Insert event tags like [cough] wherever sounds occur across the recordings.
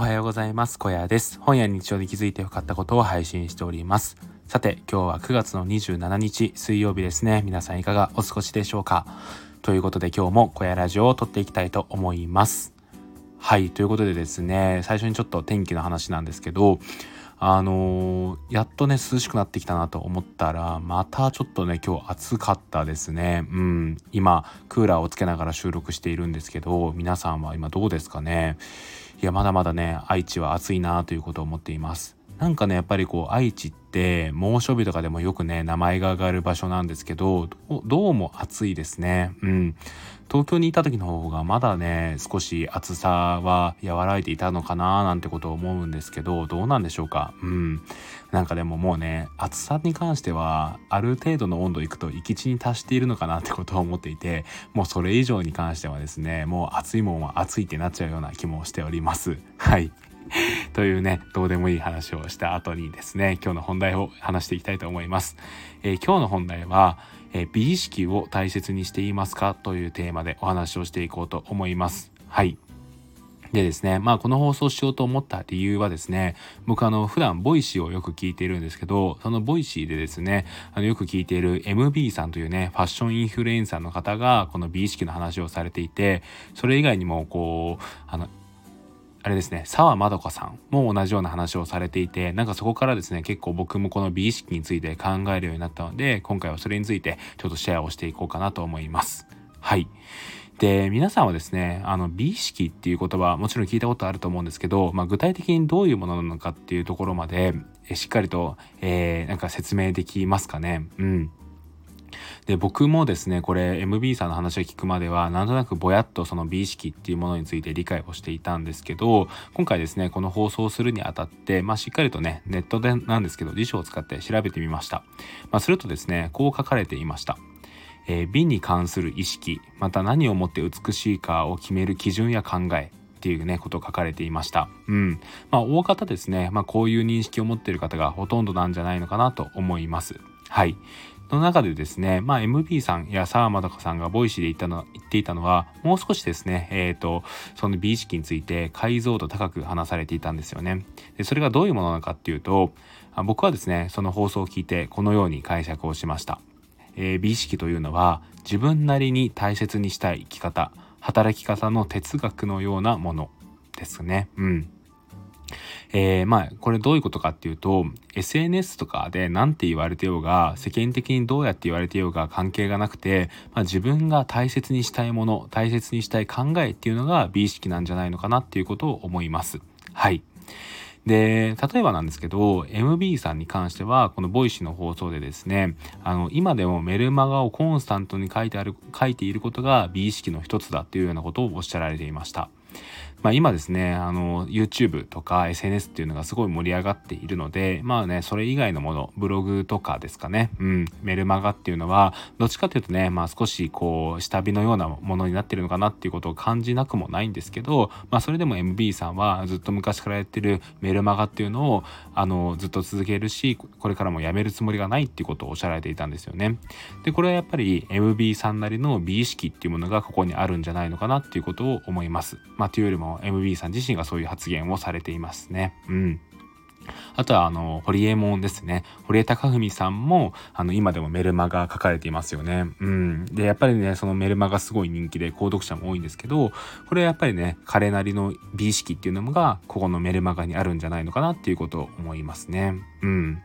おはようございます。小屋です。本や日常で気づいて良かったことを配信しております。さて今日は9月の27日水曜日ですね。皆さんいかがお過ごしでしょうか？ということで今日も小屋ラジオを撮っていきたいと思います。はいということでですね最初にちょっと天気の話なんですけどあのー、やっとね涼しくなってきたなと思ったらまたちょっとね今日暑かったですね。うん。今クーラーをつけながら収録しているんですけど皆さんは今どうですかね？いやまだまだね愛知は暑いなということを思っています。なんかねやっぱりこう愛知って猛暑日とかでもよくね名前が上がる場所なんですけどどうも暑いですね。うん。東京にいた時の方がまだね少し暑さは和らいでいたのかななんてことを思うんですけどどうなんでしょうか？うん。なんかでももうね暑さに関してはある程度の温度いくと行き地に達しているのかなってことを思っていてもうそれ以上に関してはですねもう暑いもんは暑いってなっちゃうような気もしております。はい。[laughs] というねどうでもいい話をした後にですね今日の本題を話していきたいと思います、えー、今日の本題はえー、美意識を大切にしていますか？というテーマでお話をしていこうと思います。はい。でですね、まあこの放送しようと思った理由はですね、僕あの普段 Voicy をよく聞いているんですけど、その Voicy でですね、あのよく聞いている MB さんというね、ファッションインフルエンサーの方がこの美意識の話をされていて、それ以外にもこう、あのあれですね澤まどかさんも同じような話をされていてなんかそこからですね結構僕もこの美意識について考えるようになったので今回はそれについてちょっとシェアをしていこうかなと思います。はい。で皆さんはですねあの美意識っていう言葉もちろん聞いたことあると思うんですけど、まあ、具体的にどういうものなのかっていうところまでしっかりと、えー、なんか説明できますかね？うん。で僕もですねこれ MB さんの話を聞くまではなんとなくぼやっとその美意識っていうものについて理解をしていたんですけど今回ですねこの放送するにあたってまあしっかりとねネットでなんですけど辞書を使って調べてみました、まあ、するとですねこう書かれていました。えー、美に関する意識また何をもって美しいかを決める基準や考えっていうねこと書かれていました。うん。まあ大方ですねまあこういう認識を持っている方がほとんどなんじゃないのかなと思います。はい。の中でですね、まあ、MB さんや沢まどかさんが Voicy で言ったの言っていたのは、もう少しですね、えっ、ー、と、その美意識について解像度高く話されていたんですよね。でそれがどういうものなのかっていうと、僕はですね、その放送を聞いてこのように解釈をしました。えー、美意識というのは、自分なりに大切にしたい生き方、働き方の哲学のようなものですね。うん。えー、まあこれどういうことかっていうと SNS とかで何て言われてようが世間的にどうやって言われてようが関係がなくて、まあ、自分が大切にしたいもの大切にしたい考えっていうのが美意識なんじゃないのかなっていうことを思います。はいで例えばなんですけど MB さんに関してはこの Voicy の放送でですねあの今でもメルマガをコンスタントに書いてある書いていることが美意識の一つだっていうようなことをおっしゃられていました。まあ、今ですねあの YouTube とか SNS っていうのがすごい盛り上がっているのでまあねそれ以外のものブログとかですかね、うん、メルマガっていうのはどっちかというとね、まあ、少しこう下火のようなものになってるのかなっていうことを感じなくもないんですけど、まあ、それでも MB さんはずっと昔からやってるメルマガっていうのをあのずっと続けるしこれからもやめるつもりがないっていうことをおっしゃられていたんですよね。でこれはやっぱり MB さんなりの美意識っていうものがここにあるんじゃないのかなっていうことを思います。まあ、というよりも MB さん自身がそういう発言をされていますね。うん。あとは、あの、堀江門ですね。堀江貴文さんも、あの、今でもメルマガ書かれていますよね。うん。で、やっぱりね、そのメルマガすごい人気で、購読者も多いんですけど、これやっぱりね、彼なりの美意識っていうのが、ここのメルマガにあるんじゃないのかなっていうことを思いますね。うん。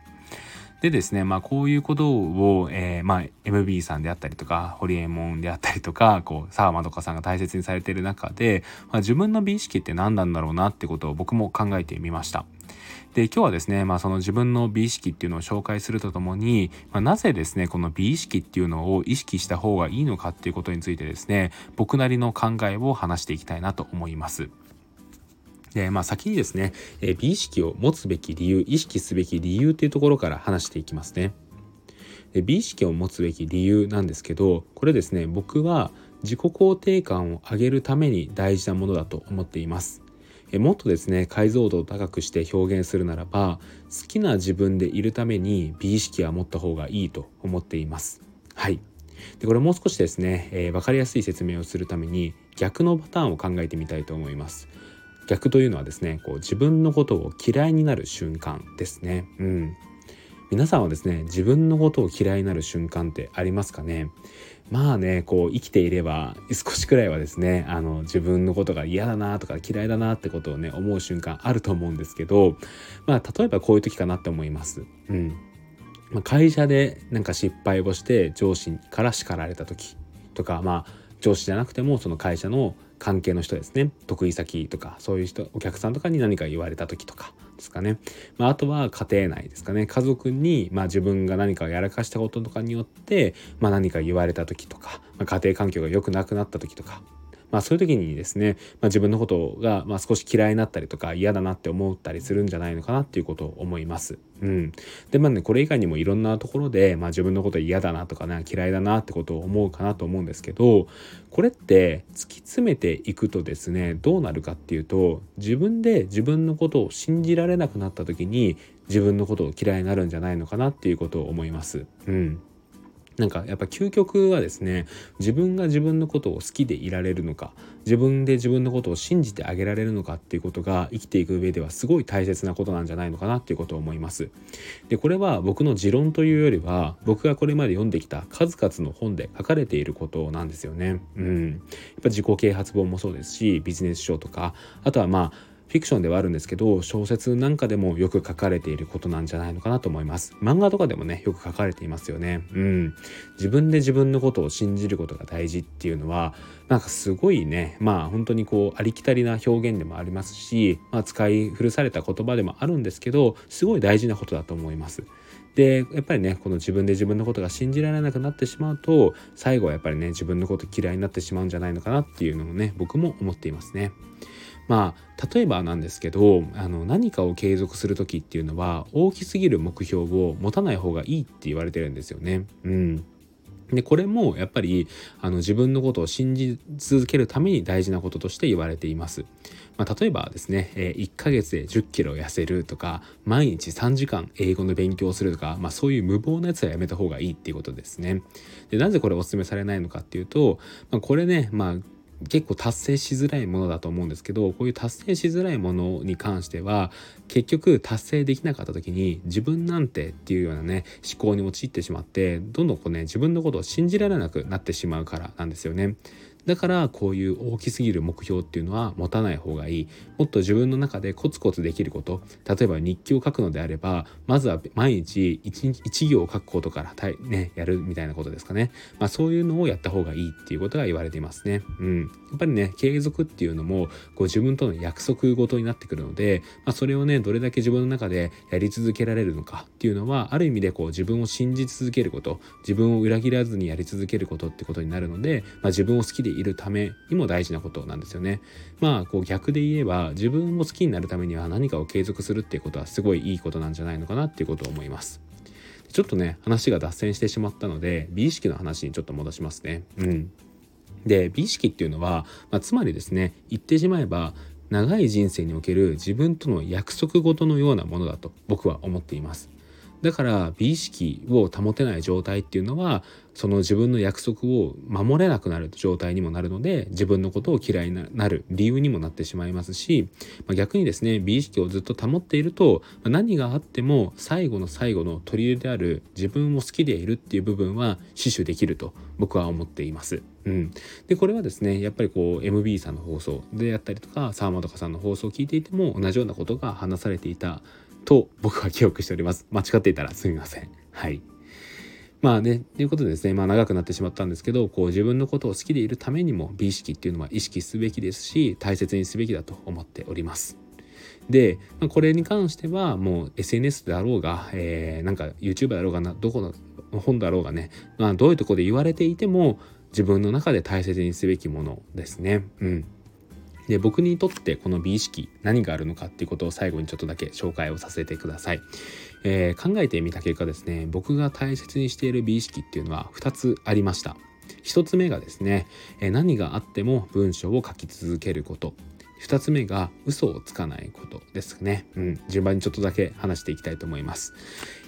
でですね、まあこういうことを、えー、まあ MB さんであったりとか、ホリエモンであったりとか、こう、沢まどかさんが大切にされている中で、まあ、自分の美意識って何なんだろうなってことを僕も考えてみました。で今日はですね、まあ、その自分の美意識っていうのを紹介するとともに、まあ、なぜですねこの美意識っていうのを意識した方がいいのかっていうことについてですね僕なりの考えを話していきたいなと思います。で、まあ先にですね、え美意識を持つべき理由、意識すべき理由っていうところから話していきますね。で美意識を持つべき理由なんですけど、これですね、僕は自己肯定感を上げるために大事なものだと思っています。えもっとですね解像度を高くして表現するならば好きな自分でいるために美意識は持った方がいいと思っていますはいでこれもう少しですね、えー、分かりやすい説明をするために逆のパターンを考えてみたいと思います逆というのはですねこう自分のことを嫌いになる瞬間ですね。うん。皆さんはですね自分のことを嫌いになる瞬間ってありますかね？まあねこう生きていれば少しくらいはですねあの自分のことが嫌だなとか嫌いだなってことをね思う瞬間あると思うんですけどまあ例えばこういう時かなって思います。うん。まあ、会社でなんか失敗をして上司から叱られた時とかまあ上司じゃなくてもその会社の関係の人ですね。得意先とかそういう人お客さんとかに何か言われた時とかですかね、まあ、あとは家庭内ですかね。家族に、まあ、自分が何かやらかしたこととかによって、まあ、何か言われた時とか、まあ、家庭環境が良くなくなった時とかまあ、そういう時にですね、まあ、自分のことがまあ少し嫌いになったりとか嫌だなって思ったりするんじゃないのかなっていうことを思います。うん、でまあねこれ以外にもいろんなところで、まあ、自分のこと嫌だなとかね嫌いだなってことを思うかなと思うんですけどこれって突き詰めていくとですねどうなるかっていうと自分で自分のことを信じられなくなった時に自分のことを嫌いになるんじゃないのかなっていうことを思います。うんなんかやっぱ究極はですね自分が自分のことを好きでいられるのか自分で自分のことを信じてあげられるのかっていうことが生きていく上ではすごい大切なことなんじゃないのかなっていうことを思います。でこれは僕の持論というよりは僕がこれまで読んできた数々の本で書かれていることなんですよね。うん、やっぱ自己啓発本もそうですしビジネス書とかあとはまあフィクションではあるんですけど小説なんかでもよく書かれていることなんじゃないのかなと思います。漫画とかでもねよく書かれていますよね。うん。自分で自分のことを信じることが大事っていうのはなんかすごいね。まあ本当にこうありきたりな表現でもありますし、まあ、使い古された言葉でもあるんですけどすごい大事なことだと思います。でやっぱりねこの自分で自分のことが信じられなくなってしまうと最後はやっぱりね自分のこと嫌いになってしまうんじゃないのかなっていうのもね僕も思っていますね。まあ例えばなんですけどあの何かを継続する時っていうのは大きすぎる目標を持たない方がいいって言われてるんですよね。うんでこれもやっぱりあの自分のことを信じ続けるために大事なこととして言われています。まあ、例えばですね、えー、1ヶ月で1 0キロ痩せるとか毎日3時間英語の勉強をするとか、まあ、そういう無謀なやつはやめた方がいいっていうことですね。でなぜこれお勧めされないのかっていうと、まあ、これね、まあ、結構達成しづらいものだと思うんですけどこういう達成しづらいものに関しては結局達成できなかった時に自分なんてっていうようなね思考に陥ってしまってどんどんこうね自分のことを信じられなくなってしまうからなんですよね。だからこういう大きすぎる目標っていうのは持たない方がいい。もっと自分の中でコツコツできること。例えば日記を書くのであればまずは毎日 1, 1行を書くことからねやるみたいなことですかね、まあ、そういうのをやった方がいいっていうことが言われていますね。うん。やっぱりね継続っていうのもこう自分との約束事になってくるので、まあ、それをねどれだけ自分の中でやり続けられるのかっていうのはある意味でこう自分を信じ続けること自分を裏切らずにやり続けることってことになるので、まあ、自分を好きでいるためにも大事なことなんですよね。まあこう逆で言えば自分を好きになるためには何かを継続するっていうことはすごいいいことなんじゃないのかなっていうことを思います。ちょっとね話が脱線してしまったので美意識の話にちょっと戻しますね。うん。で美意識っていうのは、まあ、つまりですね言ってしまえば長い人生における自分との約束事のようなものだと僕は思っています。だから美意識を保てない状態っていうのはその自分の約束を守れなくなる状態にもなるので自分のことを嫌いになる理由にもなってしまいますし、まあ、逆にですね美意識をずっと保っていると、何があっても最後の最後の取り入れである自分を好きでいるっていう部分は死守できると僕は思っています。うん、でこれはですねやっぱりこう MB さんの放送であったりとか沢本さんの放送を聞いていても同じようなことが話されていたと僕は記憶しております。間違っていたらすみません。はい。まあね、ということでですね、まあ長くなってしまったんですけど、こう自分のことを好きでいるためにも美意識っていうのは意識すべきですし、大切にすべきだと思っております。で、まあ、これに関してはもう SNS であろうが、えー、なんか YouTube だろうがな、どこの本だろうがね、まあどういうとこで言われていても自分の中で大切にすべきものですね。うん。で僕にとってこの美意識何があるのかっていうことを最後にちょっとだけ紹介をさせてください、えー、考えてみた結果ですね僕が大切にしている美意識っていうのは2つありました。1つ目がですね、え、何があっても文章を書き続けること。2つ目が嘘をつかないことですね、うん、順番にちょっとだけ話していきたいと思います、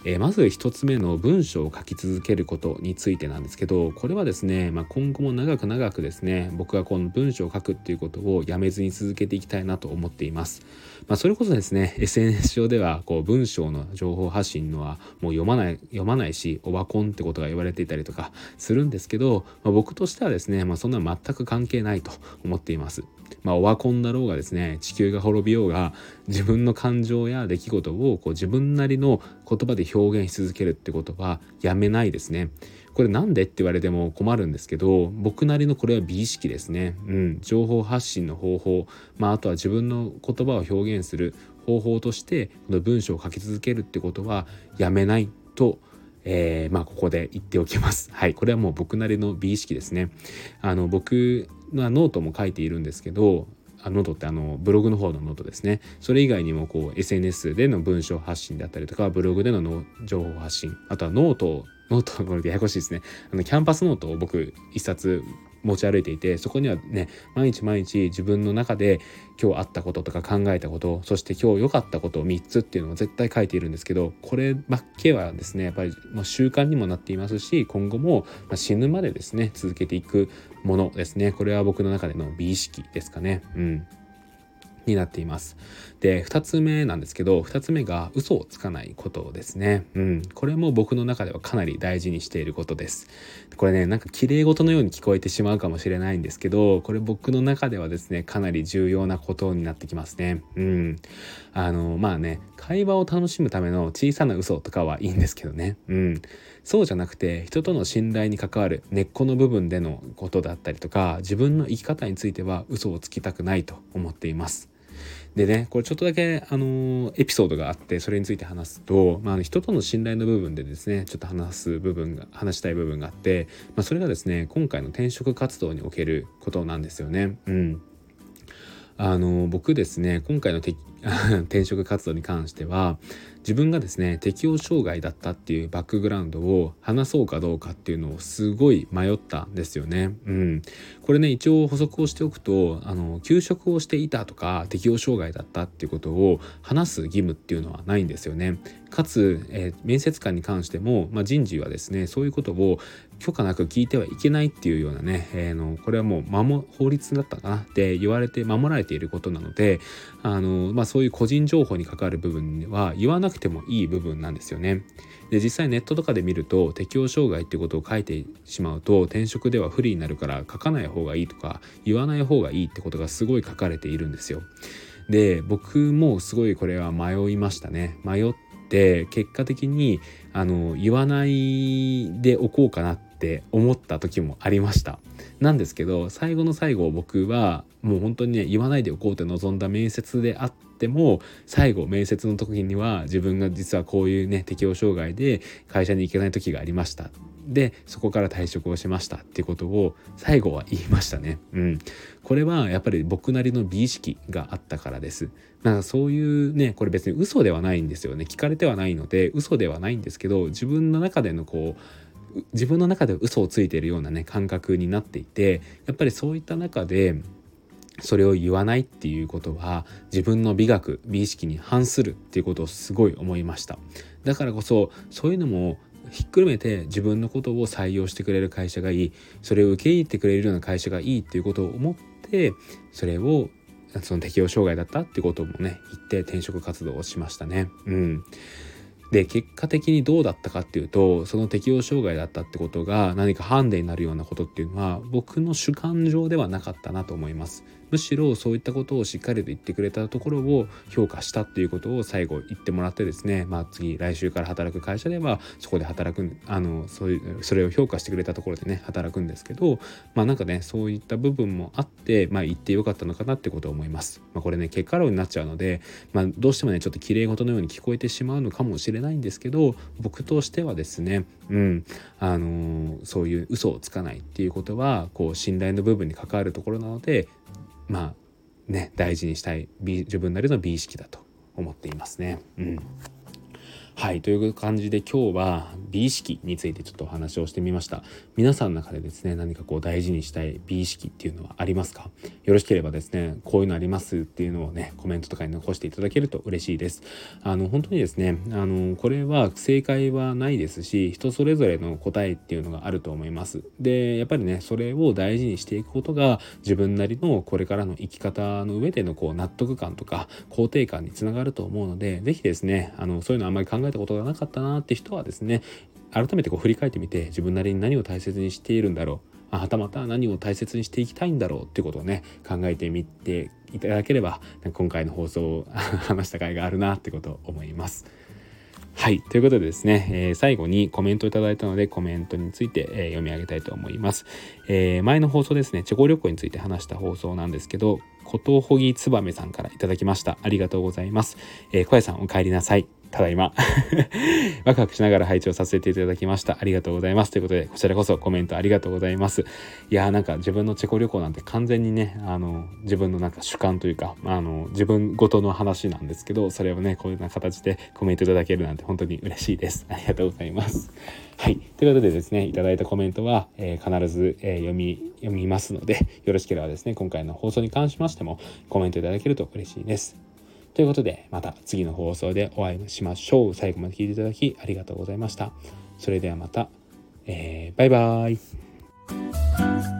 えー、まず1つ目の文章を書き続けることについてなんですけどこれはですね、まあ、今後も長く長くですね僕はこの文章を書くっていうことをやめずに続けていきたいなと思っています。まあ、それこそですね SNS 上ではこう文章の情報発信のはもう読まない読まないしオワコンってことが言われていたりとかするんですけど、まあ、僕としてはですね、まあ、そんな全く関係ないと思っています。まあ、オワコンだろうがですね地球が滅びようが自分の感情や出来事をこう自分なりの言葉で表表現し続けるってことはやめないですね。これなんでって言われても困るんですけど僕なりのこれは美意識ですね。うん、情報発信の方法、まあ、あとは自分の言葉を表現する方法としてこの文章を書き続けるってことはやめないとえー、まあここで言っておきます。[laughs] はい、これはもう僕なりの美意識ですね。あの僕はノートも書いているんですけど、あノートってあのブログの方のノートですね。それ以外にもこう SNS での文章発信であったりとか、ブログでの情報発信、あとはノートノートのこれでややこしいですね。あのキャンパスノートを僕一冊持ち歩いていてそこにはね毎日毎日自分の中で今日あったこととか考えたことそして今日良かったことを3つっていうのを絶対書いているんですけどこればっかはですねやっぱりもう習慣にもなっていますし今後も死ぬまでですね続けていくものですね。これは僕の中での美意識ですかね。うん。になっています。で2つ目なんですけど2つ目が嘘をつかないことですね。うん、これも僕の中ではかなり大事にしていることです。これねなんか綺麗事のように聞こえてしまうかもしれないんですけどこれ僕の中ではですねかなり重要なことになってきますね。うん、あのまあね会話を楽しむための小さな嘘とかはいいんですけどね。うん、そうじゃなくて人との信頼に関わる根っこの部分でのことだったりとか自分の生き方については嘘をつきたくないと思っています。でねこれちょっとだけあのエピソードがあってそれについて話すと、まあ、人との信頼の部分でですねちょっと話す部分が話したい部分があって、まあ、それがですね今回の転職活動におけることなんですよね。うんあの僕ですね今回の [laughs] 転職活動に関しては自分がですね適応障害だったっていうバックグラウンドを話そうかどうかっていうのをすごい迷ったんですよね。うん、これね一応補足をしておくとあの休職をしていたとか適応障害だったっていうことを話す義務っていうのはないんですよね。かつ、えー、面接官に関しても、まあ、人事はですねそういうことを許可なく聞いてはいけないっていうようなね、えー、のこれはもう守法律だったかな？って言われて守られていることなのであの、まあ、そういう個人情報に関わる部分は言わなくてもいい部分なんですよね。で実際ネットとかで見ると適応障害っていうことを書いてしまうと転職では不利になるから書かない方がいいとか言わない方がいいってことがすごい書かれているんですよ。で僕もすごいこれは迷いましたね。迷って結果的にあの言わないでおこうかなってって思った時もありました。なんですけど最後の最後僕はもう本当にね言わないでおこうって望んだ面接であっても最後面接の時には自分が実はこういうね適応障害で会社に行けない時がありました。でそこから退職をしました。っていうことを最後は言いましたね。うん、これはやっぱり僕なりの美意識があったからです。なんかそういうねこれ別に嘘ではないんですよね。聞かれてはないので嘘ではないんですけど自分の中でのこう自分の中で嘘をついているようなね感覚になっていてやっぱりそういった中でそれを言わないっていうことは自分の美学美意識に反するっていうことをすごい思いましただからこそそういうのもひっくるめて自分のことを採用してくれる会社がいいそれを受け入れてくれるような会社がいいっていうことを思ってそれをその適応障害だったっていうこともね言って転職活動をしましたね。うんで結果的にどうだったかっていうとその適応障害だったってことが何かハンデになるようなことっていうのは僕の主観上ではなかったなと思います。むしろそういったことをしっかりと言ってくれたところを評価したっていうことを最後言ってもらってですね、まあ、次来週から働く会社ではそこで働くあのそういうそれを評価してくれたところでね働くんですけどまあなんかねそういった部分もあって、まあ、言ってよかったのかなってことを思います。まあ、これね結果論になっちゃうので、まあ、どうしてもねちょっと綺麗事のように聞こえてしまうのかもしれないんですけど僕としてはですねうんあのー、そういう嘘をつかないっていうことはこう信頼の部分に関わるところなのでまあね大事にしたい自分なりの美意識だと思っていますね。うんはいという感じで今日は美意識についてちょっとお話をしてみました。皆さんの中でですね何かこう大事にしたい美意識っていうのはありますか？よろしければですねこういうのありますっていうのをねコメントとかに残していただけると嬉しいです。あの本当にですねあのこれは正解はないですし人それぞれの答えっていうのがあると思います。でやっぱりねそれを大事にしていくことが自分なりのこれからの生き方の上でのこう納得感とか肯定感につながると思うので是非ですねあのそういうのあんまり考えたことがなかったなって人はですね改めてこう振り返ってみて自分なりに何を大切にしているんだろうはたまた何を大切にしていきたいんだろうっていうことをね考えてみていただければ今回の放送を [laughs] 話した甲斐があるなってことを思います。はい。ということでですね、えー、最後にコメントいただいたので、コメントについて、えー、読み上げたいと思います。えー、前の放送ですね、チョコ旅行について話した放送なんですけど、ことほぎつばめさんからいただきました。ありがとうございます。えー、小屋さんお帰りなさい。ただいま [laughs] ワクワクしながら配置をさせていただきました。ありがとうございます。ということで、こちらこそコメントありがとうございます。いやーなんか自分のチェコ旅行なんて完全にね、あの、自分のなんか主観というか、あの、自分ごとの話なんですけど、それをね、こういうような形でコメントいただけるなんて本当に嬉しいです。ありがとうございます。はい。ということでですね、いただいたコメントは、えー、必ず、えー、読み、読みますので、よろしければですね、今回の放送に関しましてもコメントいただけると嬉しいです。ということで、また次の放送でお会いしましょう。最後まで聞いていただきありがとうございました。それではまた、えー、バイバーイ。